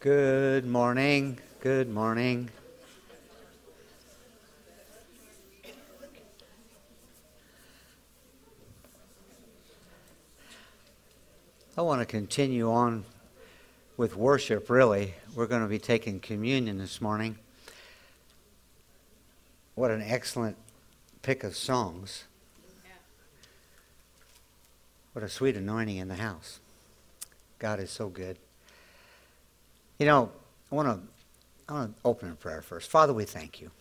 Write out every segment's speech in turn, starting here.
Good morning. Good morning. I want to continue on with worship, really. We're going to be taking communion this morning. What an excellent pick of songs. What a sweet anointing in the house. God is so good. You know, I want to I want to open in prayer first. Father, we thank you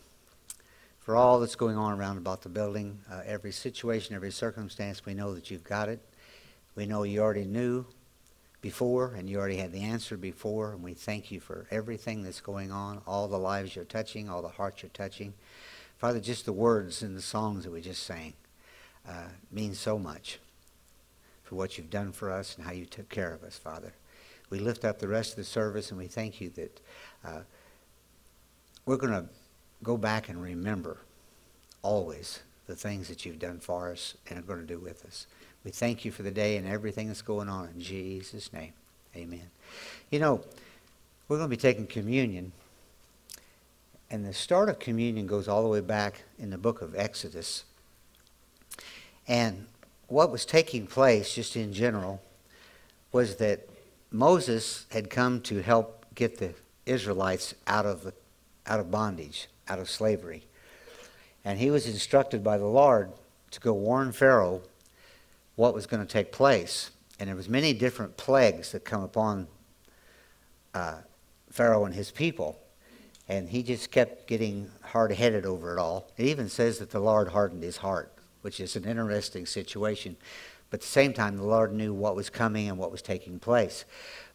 for all that's going on around about the building, uh, every situation, every circumstance. We know that you've got it. We know you already knew before, and you already had the answer before. And we thank you for everything that's going on, all the lives you're touching, all the hearts you're touching. Father, just the words and the songs that we just sang uh, mean so much for what you've done for us and how you took care of us, Father. We lift up the rest of the service and we thank you that uh, we're going to go back and remember always the things that you've done for us and are going to do with us. We thank you for the day and everything that's going on in Jesus' name. Amen. You know, we're going to be taking communion. And the start of communion goes all the way back in the book of Exodus. And what was taking place, just in general, was that Moses had come to help get the Israelites out of, the, out of bondage, out of slavery. And he was instructed by the Lord to go warn Pharaoh what was going to take place. And there was many different plagues that come upon uh, Pharaoh and his people. And he just kept getting hard-headed over it all. It even says that the Lord hardened his heart which is an interesting situation. But at the same time, the Lord knew what was coming and what was taking place.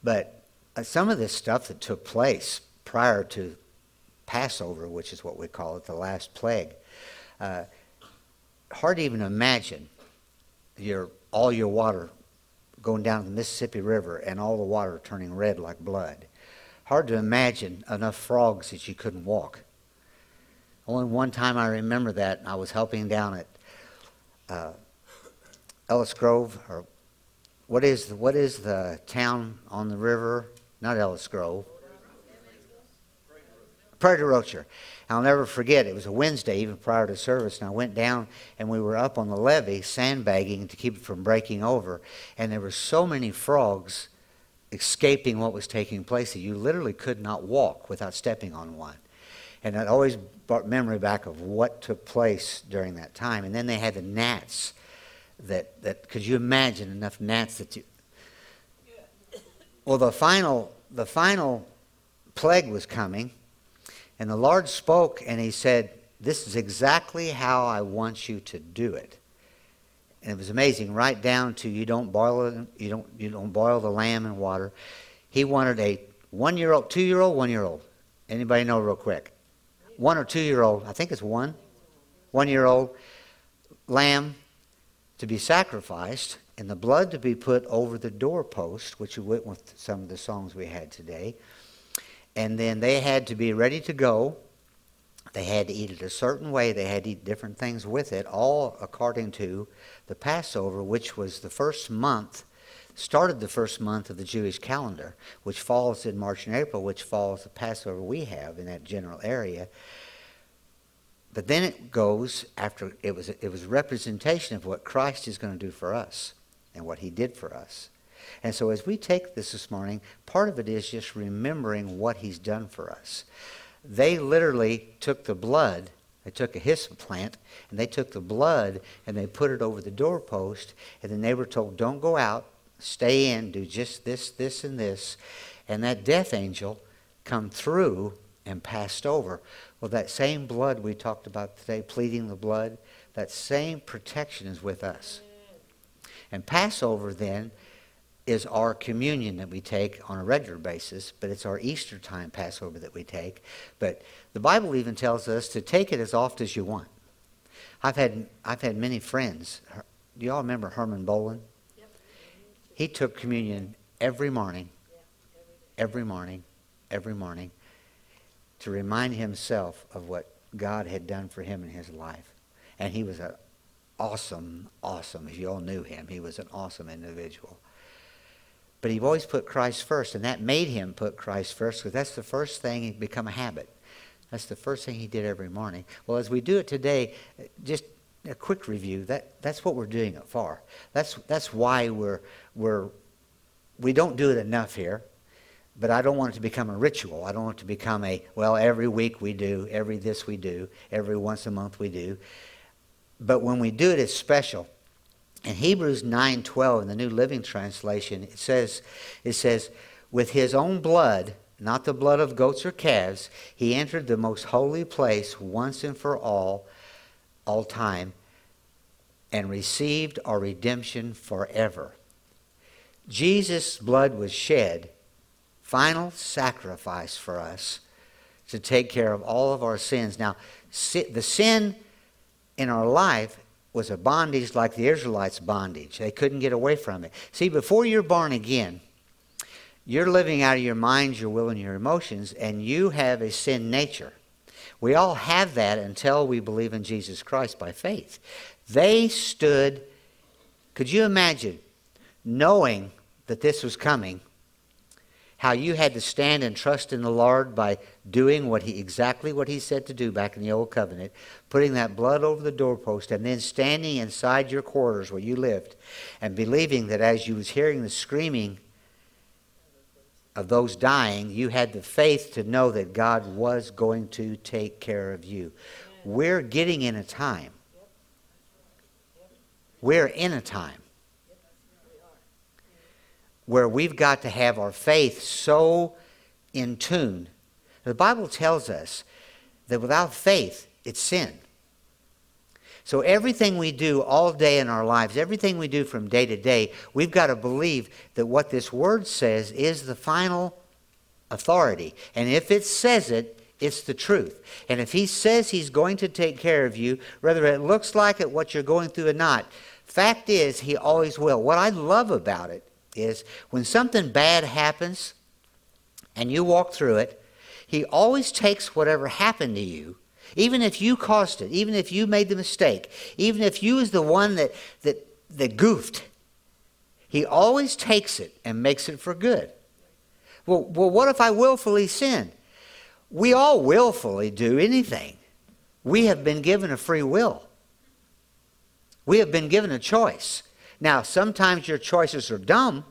But uh, some of this stuff that took place prior to Passover, which is what we call it, the last plague, uh, hard to even imagine your, all your water going down the Mississippi River and all the water turning red like blood. Hard to imagine enough frogs that you couldn't walk. Only one time I remember that, I was helping down at uh, Ellis Grove, or what is the, what is the town on the river? Not Ellis Grove. Prairie du Rocher. I'll never forget, it was a Wednesday, even prior to service, and I went down and we were up on the levee sandbagging to keep it from breaking over. And there were so many frogs escaping what was taking place that you literally could not walk without stepping on one. And that always brought memory back of what took place during that time. And then they had the gnats that, that could you imagine enough gnats that you. Well, the final, the final plague was coming, and the Lord spoke and he said, This is exactly how I want you to do it. And it was amazing, right down to you don't boil it, you don't you don't boil the lamb in water. He wanted a one year old, two year old, one year old. Anybody know real quick? one or two year old, I think it's one, one year old lamb to be sacrificed and the blood to be put over the doorpost, which went with some of the songs we had today. And then they had to be ready to go. They had to eat it a certain way. They had to eat different things with it, all according to the Passover, which was the first month started the first month of the Jewish calendar, which falls in March and April, which falls the Passover we have in that general area. But then it goes after it was it was representation of what Christ is going to do for us and what he did for us. And so as we take this this morning, part of it is just remembering what he's done for us. They literally took the blood they took a hyssop plant and they took the blood and they put it over the doorpost, and then they were told, Don't go out, stay in, do just this, this, and this. And that death angel come through and passed over. Well, that same blood we talked about today, pleading the blood, that same protection is with us. And Passover then is our communion that we take on a regular basis, but it's our Easter time Passover that we take. But the Bible even tells us to take it as oft as you want. I've had I've had many friends. Do you all remember Herman Bolin? Yep. He took communion every morning, every morning, every morning, to remind himself of what God had done for him in his life. And he was an awesome, awesome, if you all knew him, he was an awesome individual. But he always put Christ first, and that made him put Christ first because that's the first thing, it become a habit. That's the first thing he did every morning. Well, as we do it today, just a quick review. That that's what we're doing it for. That's that's why we're we're we don't do it enough here. But I don't want it to become a ritual. I don't want it to become a well every week we do, every this we do, every once a month we do. But when we do it, it's special. In Hebrews 9:12 in the New Living Translation, it says it says with his own blood not the blood of goats or calves, he entered the most holy place once and for all, all time, and received our redemption forever. Jesus' blood was shed, final sacrifice for us to take care of all of our sins. Now, the sin in our life was a bondage like the Israelites' bondage. They couldn't get away from it. See, before you're born again, you're living out of your mind, your will, and your emotions, and you have a sin nature. We all have that until we believe in Jesus Christ by faith. They stood, could you imagine, knowing that this was coming, how you had to stand and trust in the Lord by doing what he exactly what he said to do back in the old covenant, putting that blood over the doorpost and then standing inside your quarters where you lived and believing that as you was hearing the screaming of those dying, you had the faith to know that God was going to take care of you. We're getting in a time. We're in a time where we've got to have our faith so in tune. The Bible tells us that without faith, it's sin. So everything we do all day in our lives, everything we do from day to day, we've got to believe that what this word says is the final authority. And if it says it, it's the truth. And if he says he's going to take care of you, whether it looks like it, what you're going through or not, fact is, he always will. What I love about it is when something bad happens and you walk through it, he always takes whatever happened to you even if you caused it, even if you made the mistake, even if you was the one that, that, that goofed, he always takes it and makes it for good. Well, well, what if I willfully sin? We all willfully do anything. We have been given a free will. We have been given a choice. Now, sometimes your choices are dumb,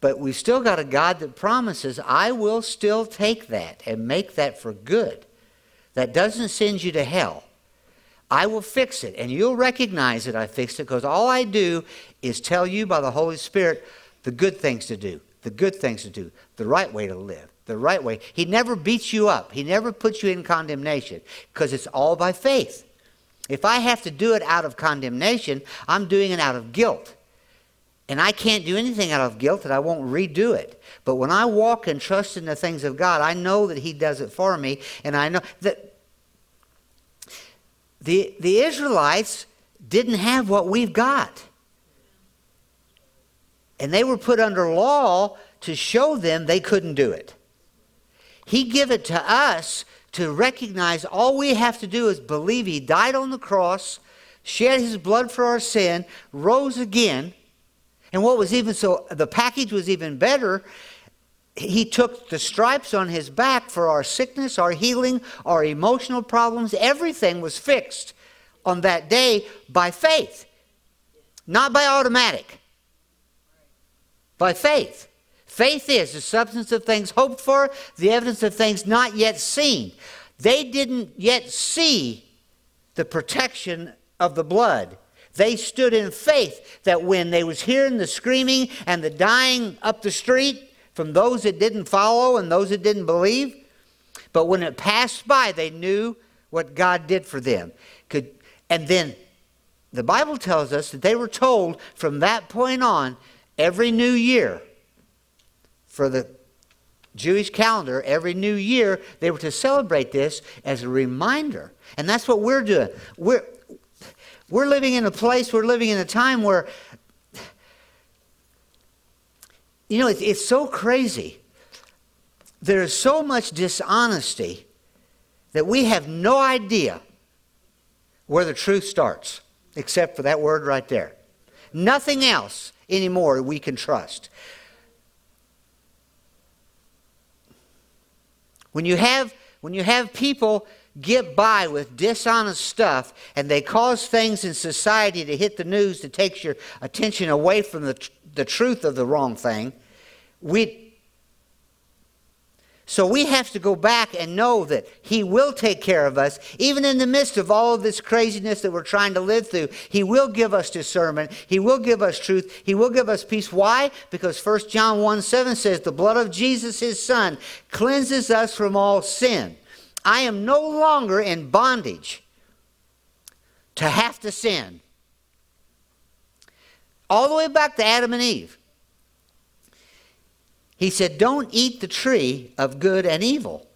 but we've still got a God that promises, I will still take that and make that for good that doesn't send you to hell, I will fix it. And you'll recognize that I fixed it because all I do is tell you by the Holy Spirit the good things to do, the good things to do, the right way to live, the right way. He never beats you up, He never puts you in condemnation because it's all by faith. If I have to do it out of condemnation, I'm doing it out of guilt. And I can't do anything out of guilt that I won't redo it. But when I walk and trust in the things of God, I know that He does it for me. And I know that the, the Israelites didn't have what we've got. And they were put under law to show them they couldn't do it. He give it to us to recognize all we have to do is believe he died on the cross, shed his blood for our sin, rose again. And what was even so the package was even better he took the stripes on his back for our sickness, our healing, our emotional problems. Everything was fixed on that day by faith, not by automatic. By faith. Faith is the substance of things hoped for, the evidence of things not yet seen. They didn't yet see the protection of the blood. They stood in faith that when they was hearing the screaming and the dying up the street, from those that didn't follow and those that didn't believe. But when it passed by, they knew what God did for them. Could, and then the Bible tells us that they were told from that point on, every new year, for the Jewish calendar, every new year, they were to celebrate this as a reminder. And that's what we're doing. We're, we're living in a place, we're living in a time where you know, it's, it's so crazy. There is so much dishonesty that we have no idea where the truth starts, except for that word right there. Nothing else anymore we can trust. When you have when you have people get by with dishonest stuff and they cause things in society to hit the news that takes your attention away from the, the truth of the wrong thing, we so we have to go back and know that He will take care of us, even in the midst of all of this craziness that we're trying to live through. He will give us discernment. He will give us truth. He will give us peace. Why? Because 1 John 1 7 says, The blood of Jesus, His Son, cleanses us from all sin. I am no longer in bondage to have to sin. All the way back to Adam and Eve. He said, Don't eat the tree of good and evil.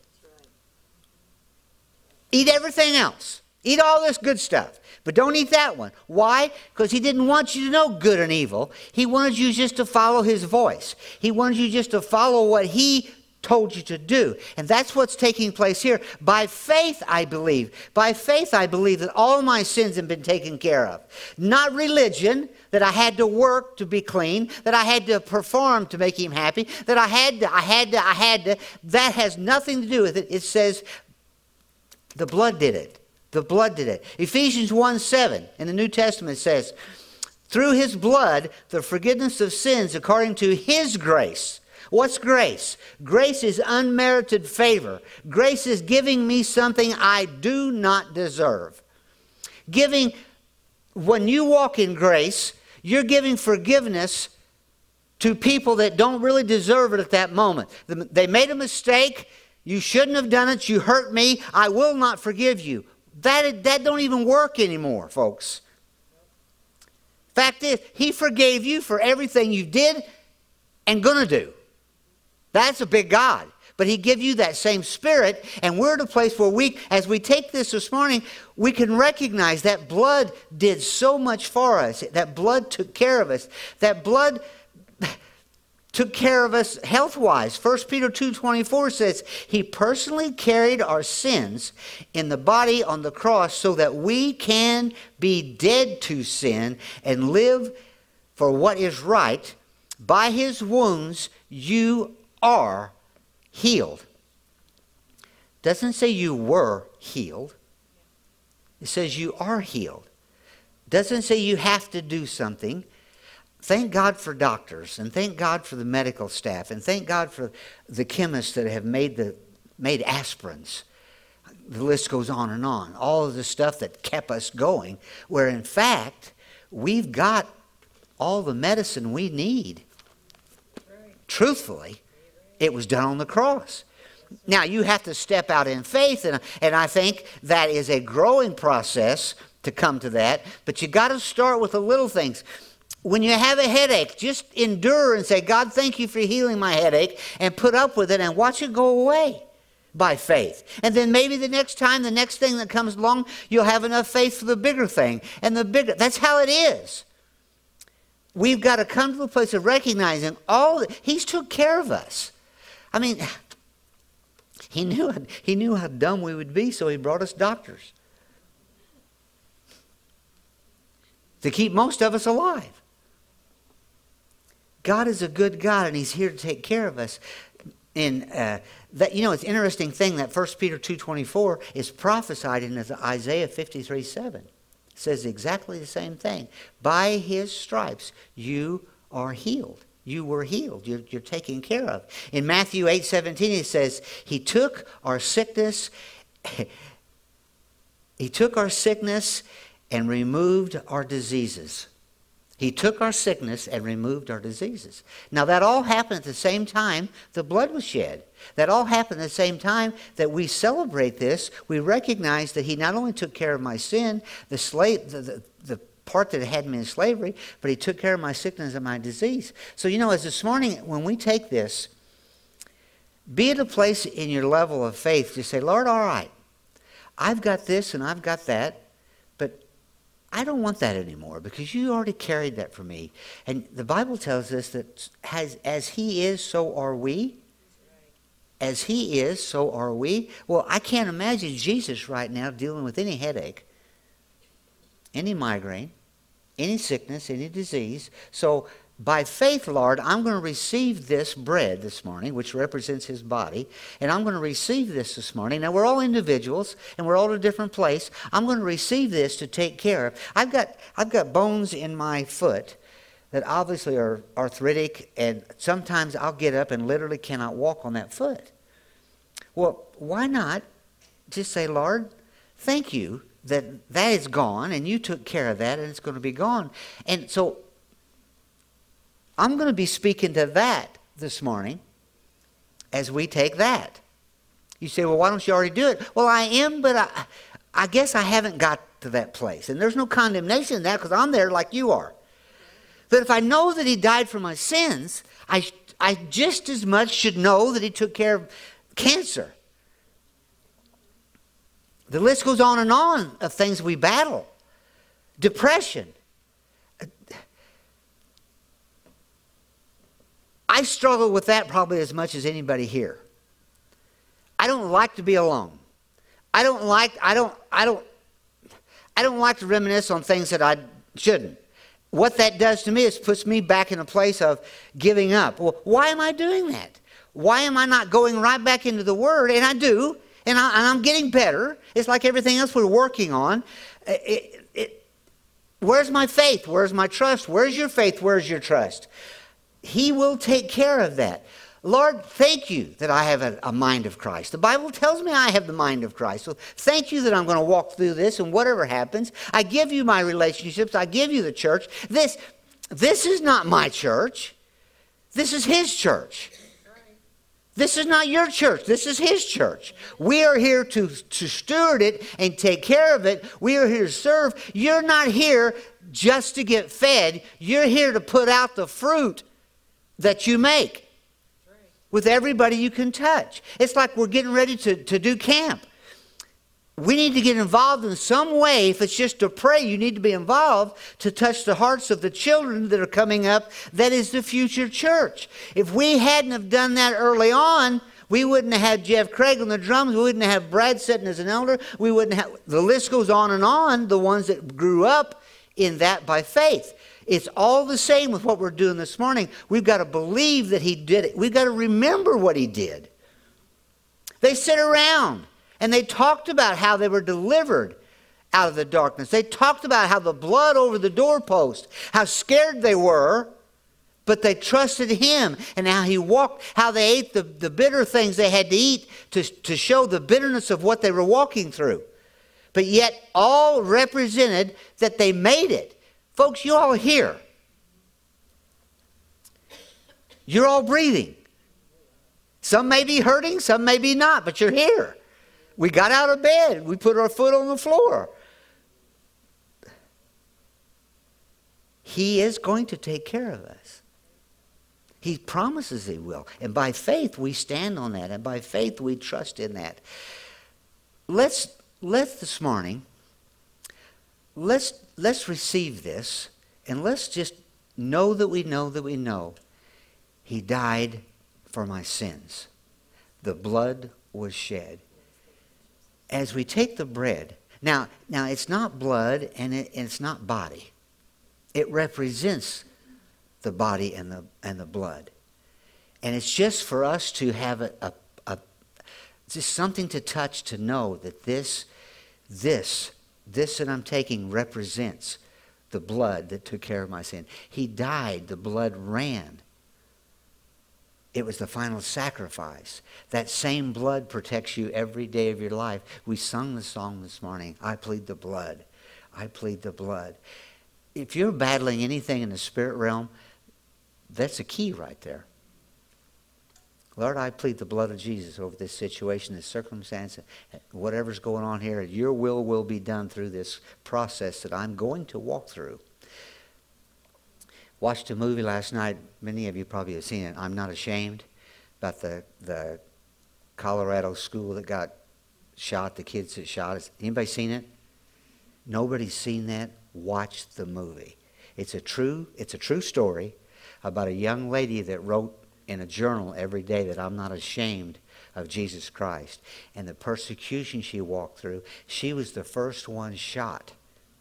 Eat everything else. Eat all this good stuff. But don't eat that one. Why? Because he didn't want you to know good and evil. He wanted you just to follow his voice. He wanted you just to follow what he told you to do. And that's what's taking place here. By faith, I believe. By faith, I believe that all my sins have been taken care of. Not religion, that I had to work to be clean, that I had to perform to make him happy, that I had to, I had to, I had to. That has nothing to do with it. It says the blood did it. The blood did it. Ephesians 1 7 in the New Testament says, through his blood, the forgiveness of sins according to his grace What's grace? Grace is unmerited favor. Grace is giving me something I do not deserve. Giving, when you walk in grace, you're giving forgiveness to people that don't really deserve it at that moment. They made a mistake. You shouldn't have done it. You hurt me. I will not forgive you. That, that don't even work anymore, folks. Fact is, he forgave you for everything you did and gonna do. That's a big God. But he give you that same spirit, and we're at a place where we, as we take this this morning, we can recognize that blood did so much for us. That blood took care of us. That blood took care of us health-wise. 1 Peter 2.24 says, He personally carried our sins in the body on the cross so that we can be dead to sin and live for what is right. By His wounds you are healed. Doesn't say you were healed. It says you are healed. Doesn't say you have to do something. Thank God for doctors and thank God for the medical staff and thank God for the chemists that have made the made aspirins. The list goes on and on. All of the stuff that kept us going, where in fact, we've got all the medicine we need. Truthfully, it was done on the cross. Now, you have to step out in faith, and, and I think that is a growing process to come to that. But you got to start with the little things. When you have a headache, just endure and say, God, thank you for healing my headache, and put up with it and watch it go away by faith. And then maybe the next time, the next thing that comes along, you'll have enough faith for the bigger thing. And the bigger, that's how it is. We've got to come to the place of recognizing all that He's took care of us. I mean, he knew, he knew how dumb we would be, so he brought us doctors to keep most of us alive. God is a good God, and He's here to take care of us. In uh, that, you know, it's interesting thing that 1 Peter two twenty four is prophesied in Isaiah fifty three seven. Says exactly the same thing. By His stripes you are healed you were healed. You're, you're taken care of. In Matthew 8 17, it says, He took our sickness, He took our sickness and removed our diseases. He took our sickness and removed our diseases. Now, that all happened at the same time the blood was shed. That all happened at the same time that we celebrate this. We recognize that He not only took care of my sin, the, slave, the, the, the part that had me in slavery, but he took care of my sickness and my disease. So, you know, as this morning, when we take this, be at a place in your level of faith to say, Lord, all right, I've got this and I've got that, but I don't want that anymore because you already carried that for me. And the Bible tells us that as, as He is, so are we. As He is, so are we. Well, I can't imagine Jesus right now dealing with any headache any migraine, any sickness, any disease. So by faith, Lord, I'm going to receive this bread this morning, which represents his body, and I'm going to receive this this morning. Now, we're all individuals, and we're all at a different place. I'm going to receive this to take care of. I've got, I've got bones in my foot that obviously are arthritic, and sometimes I'll get up and literally cannot walk on that foot. Well, why not just say, Lord, thank you that that is gone, and you took care of that, and it's going to be gone. And so I'm going to be speaking to that this morning as we take that. You say, well, why don't you already do it? Well, I am, but I, I guess I haven't got to that place. And there's no condemnation in that because I'm there like you are. But if I know that He died for my sins, I, I just as much should know that He took care of cancer. The list goes on and on of things we battle depression, I struggle with that probably as much as anybody here. I don't like to be alone. I don't like I don't I don't I don't like to reminisce on things that I shouldn't. What that does to me is puts me back in a place of giving up. Well, why am I doing that? Why am I not going right back into the Word? And I do, and, I, am getting better. It's like everything else we're working on. It, it, where's my faith? Where's my trust? Where's your faith? Where's your trust? He will take care of that. Lord, thank you that I have a, a, mind of Christ. The Bible tells me I have the mind of Christ. So thank you that I'm going to walk through this and whatever happens, I give you my relationships, I give you the church. This, this is not my church. This is his church. This is not your church. This is his church. We are here to, to steward it and take care of it. We are here to serve. You're not here just to get fed. You're here to put out the fruit that you make with everybody you can touch. It's like we're getting ready to, to do camp. We need to get involved in some way. If it's just to pray, you need to be involved to touch the hearts of the children that are coming up. That is the future church. If we hadn't have done that early on, we wouldn't have had Jeff Craig on the drums. We wouldn't have Brad sitting as an elder. We wouldn't have, the list goes on and on, the ones that grew up in that by faith. It's all the same with what we're doing this morning. We've got to believe that He did it. We've got to remember what He did. They sit around and they talked about how they were delivered out of the darkness. They talked about how the blood over the doorpost, how scared they were, but they trusted Him and how He walked, how they ate the, the bitter things they had to eat to, to show the bitterness of what they were walking through. But yet, all represented that they made it. Folks, you all here. You're all breathing. Some may be hurting, some may be not, but you're here. We got out of bed, we put our foot on the floor. He is going to take care of us. He promises He will. And by faith, we stand on that. And by faith, we trust in that. Let's, let's this morning let's, let's receive this and let's just know that we know that we know he died for my sins. The blood was shed. As we take the bread, now, now it's not blood and, it, and it's not body. It represents the body and the, and the blood. And it's just for us to have a, a, a just something to touch to know that this, this this that I'm taking represents the blood that took care of my sin. He died, the blood ran. It was the final sacrifice. That same blood protects you every day of your life. We sung the song this morning I plead the blood. I plead the blood. If you're battling anything in the spirit realm, that's a key right there. Lord, I plead the blood of Jesus over this situation, this circumstance, whatever's going on here. Your will will be done through this process that I'm going to walk through. Watched a movie last night. Many of you probably have seen it. I'm not ashamed about the the Colorado school that got shot. The kids that shot. Has anybody seen it? Nobody's seen that. Watch the movie. It's a true. It's a true story about a young lady that wrote in a journal every day that I'm not ashamed of Jesus Christ. And the persecution she walked through, she was the first one shot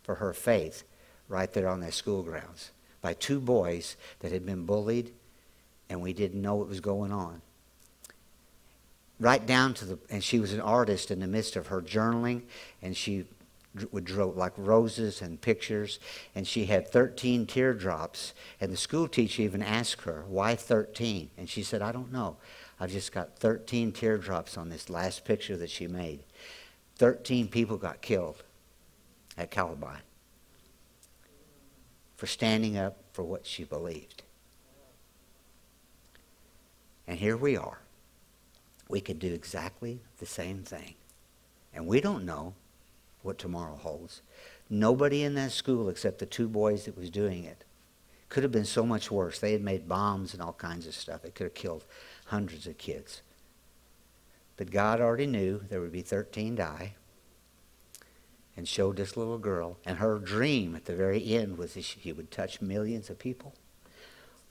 for her faith right there on their school grounds by two boys that had been bullied, and we didn't know what was going on. Right down to the, and she was an artist in the midst of her journaling, and she would draw like roses and pictures, and she had 13 teardrops. And the school teacher even asked her, Why 13? And she said, I don't know. I've just got 13 teardrops on this last picture that she made. 13 people got killed at Columbine for standing up for what she believed. And here we are. We could do exactly the same thing. And we don't know what tomorrow holds. Nobody in that school except the two boys that was doing it. Could have been so much worse. They had made bombs and all kinds of stuff. It could have killed hundreds of kids. But God already knew there would be 13 die and showed this little girl. And her dream at the very end was that she would touch millions of people.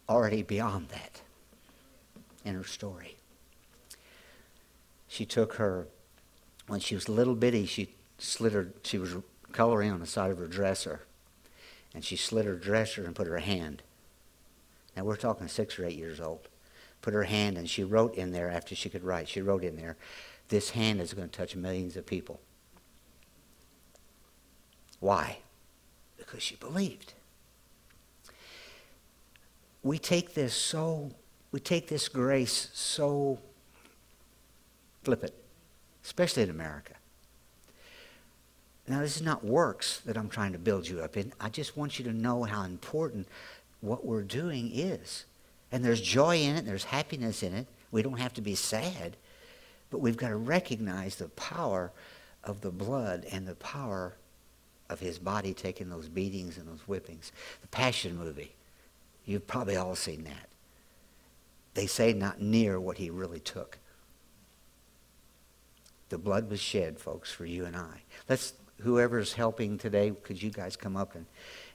Already beyond that in her story. She took her, when she was little bitty, she slid her, she was coloring on the side of her dresser. And she slid her dresser and put her hand. Now we're talking six or eight years old. Put her hand and she wrote in there after she could write. She wrote in there, this hand is going to touch millions of people. Why? Because she believed. We take this so, we take this grace so flippant, especially in America. Now, this is not works that I'm trying to build you up in. I just want you to know how important what we're doing is. And there's joy in it, there's happiness in it. We don't have to be sad, but we've got to recognize the power of the blood and the power of his body taking those beatings and those whippings. The Passion movie, you've probably all seen that. They say not near what he really took. The blood was shed, folks, for you and I. Let's whoever's helping today, could you guys come up and,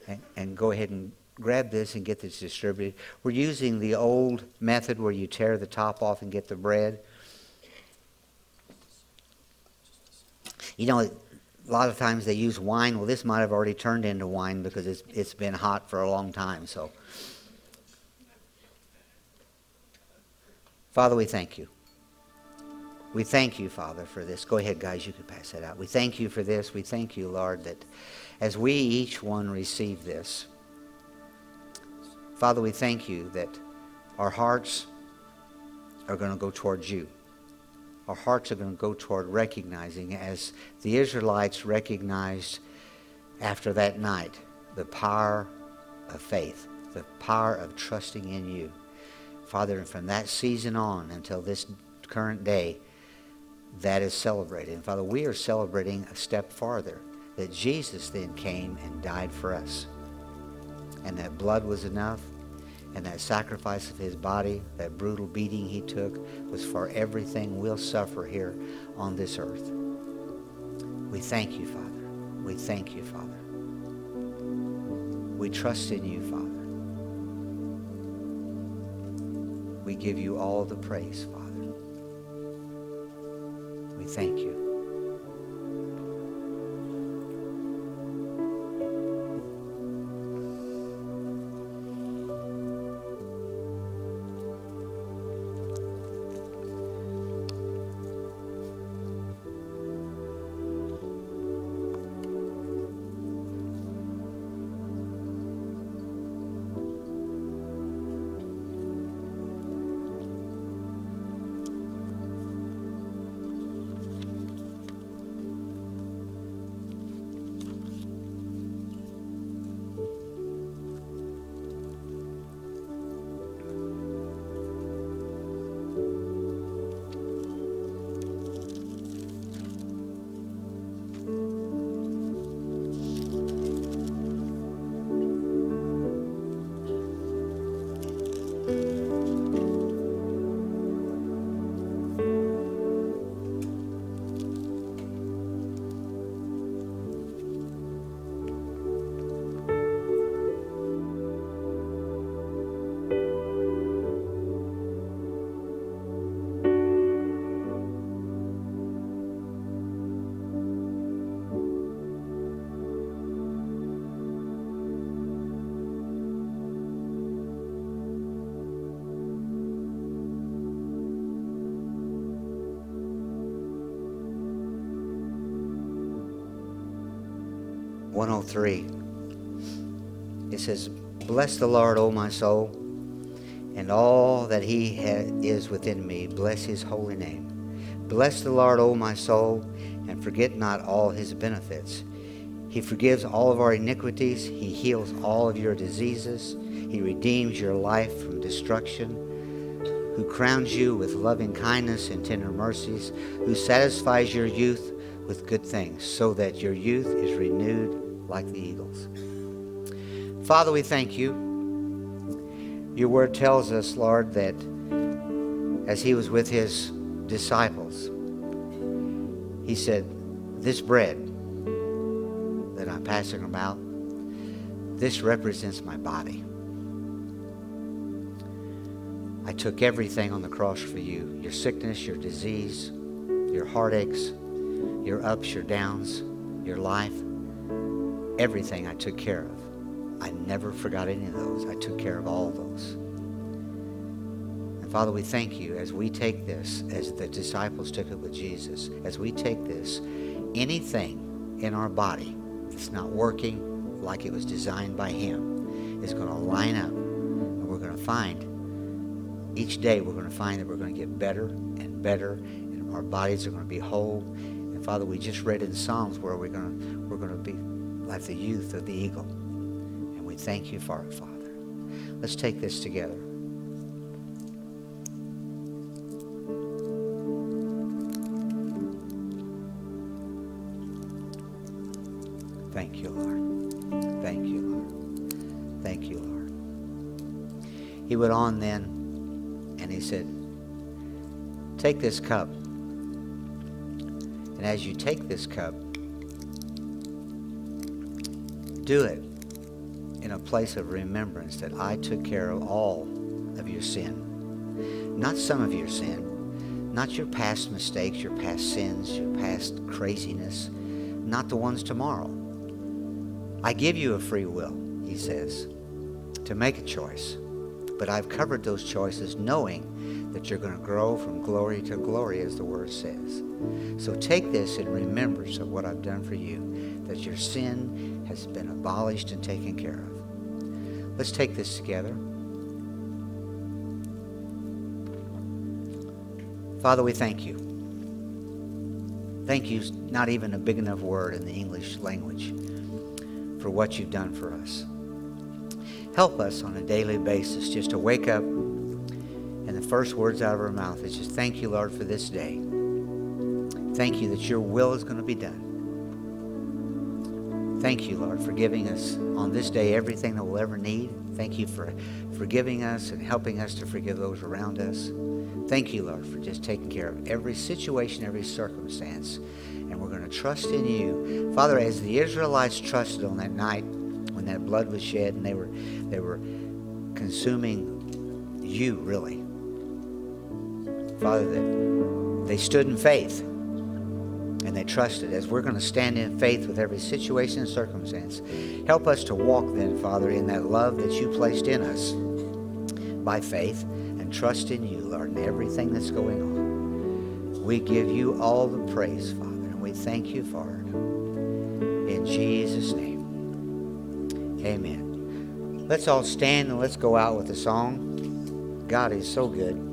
and, and go ahead and grab this and get this distributed? We're using the old method where you tear the top off and get the bread. You know, a lot of times they use wine. Well, this might have already turned into wine because it's, it's been hot for a long time. So, Father, we thank you. We thank you, Father, for this. Go ahead, guys, you can pass that out. We thank you for this. We thank you, Lord, that as we each one receive this, Father, we thank you that our hearts are going to go towards you. Our hearts are going to go toward recognizing, as the Israelites recognized after that night, the power of faith, the power of trusting in you. Father, and from that season on until this current day, that is celebrated. And Father, we are celebrating a step farther that Jesus then came and died for us. And that blood was enough, and that sacrifice of his body, that brutal beating he took, was for everything we'll suffer here on this earth. We thank you, Father. We thank you, Father. We trust in you, Father. We give you all the praise, Father We thank you. 103. It says, Bless the Lord, O my soul, and all that he ha- is within me. Bless his holy name. Bless the Lord, O my soul, and forget not all his benefits. He forgives all of our iniquities. He heals all of your diseases. He redeems your life from destruction. Who crowns you with loving kindness and tender mercies. Who satisfies your youth with good things, so that your youth is renewed like the eagles. Father, we thank you. Your word tells us, Lord, that as he was with his disciples, he said, This bread that I'm passing about, this represents my body. I took everything on the cross for you your sickness, your disease, your heartaches, your ups, your downs, your life. Everything I took care of. I never forgot any of those. I took care of all of those. And Father, we thank you as we take this, as the disciples took it with Jesus, as we take this, anything in our body that's not working like it was designed by Him is going to line up. And we're going to find, each day, we're going to find that we're going to get better and better, and our bodies are going to be whole. And Father, we just read in Psalms where we're going to, we're going to be like the youth of the eagle. And we thank you for it, Father. Let's take this together. Thank you, Lord. Thank you, Lord. Thank you, Lord. He went on then and he said, Take this cup. And as you take this cup, do it in a place of remembrance that I took care of all of your sin. Not some of your sin, not your past mistakes, your past sins, your past craziness, not the ones tomorrow. I give you a free will, he says, to make a choice. But I've covered those choices knowing that you're going to grow from glory to glory, as the word says. So take this in remembrance of what I've done for you, that your sin has been abolished and taken care of. Let's take this together. Father, we thank you. Thank you is not even a big enough word in the English language for what you've done for us. Help us on a daily basis just to wake up and the first words out of our mouth is just thank you, Lord, for this day. Thank you that your will is going to be done. Thank you, Lord, for giving us on this day everything that we'll ever need. Thank you for forgiving us and helping us to forgive those around us. Thank you, Lord, for just taking care of every situation, every circumstance. And we're going to trust in you. Father, as the Israelites trusted on that night when that blood was shed and they were they were consuming you, really. Father, that they stood in faith and they trusted as we're going to stand in faith with every situation and circumstance. Help us to walk then, Father, in that love that you placed in us by faith and trust in you, Lord, in everything that's going on. We give you all the praise, Father, and we thank you for it. In Jesus' name, amen. Let's all stand and let's go out with a song. God is so good.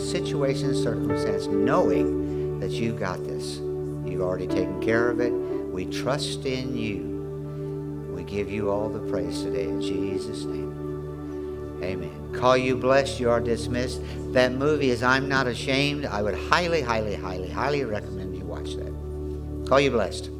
situation and circumstance, knowing that you've got this. You've already taken care of it. We trust in you. We give you all the praise today in Jesus' name. Amen. Call you blessed. You are dismissed. That movie is I'm Not Ashamed. I would highly, highly, highly, highly recommend you watch that. Call you blessed.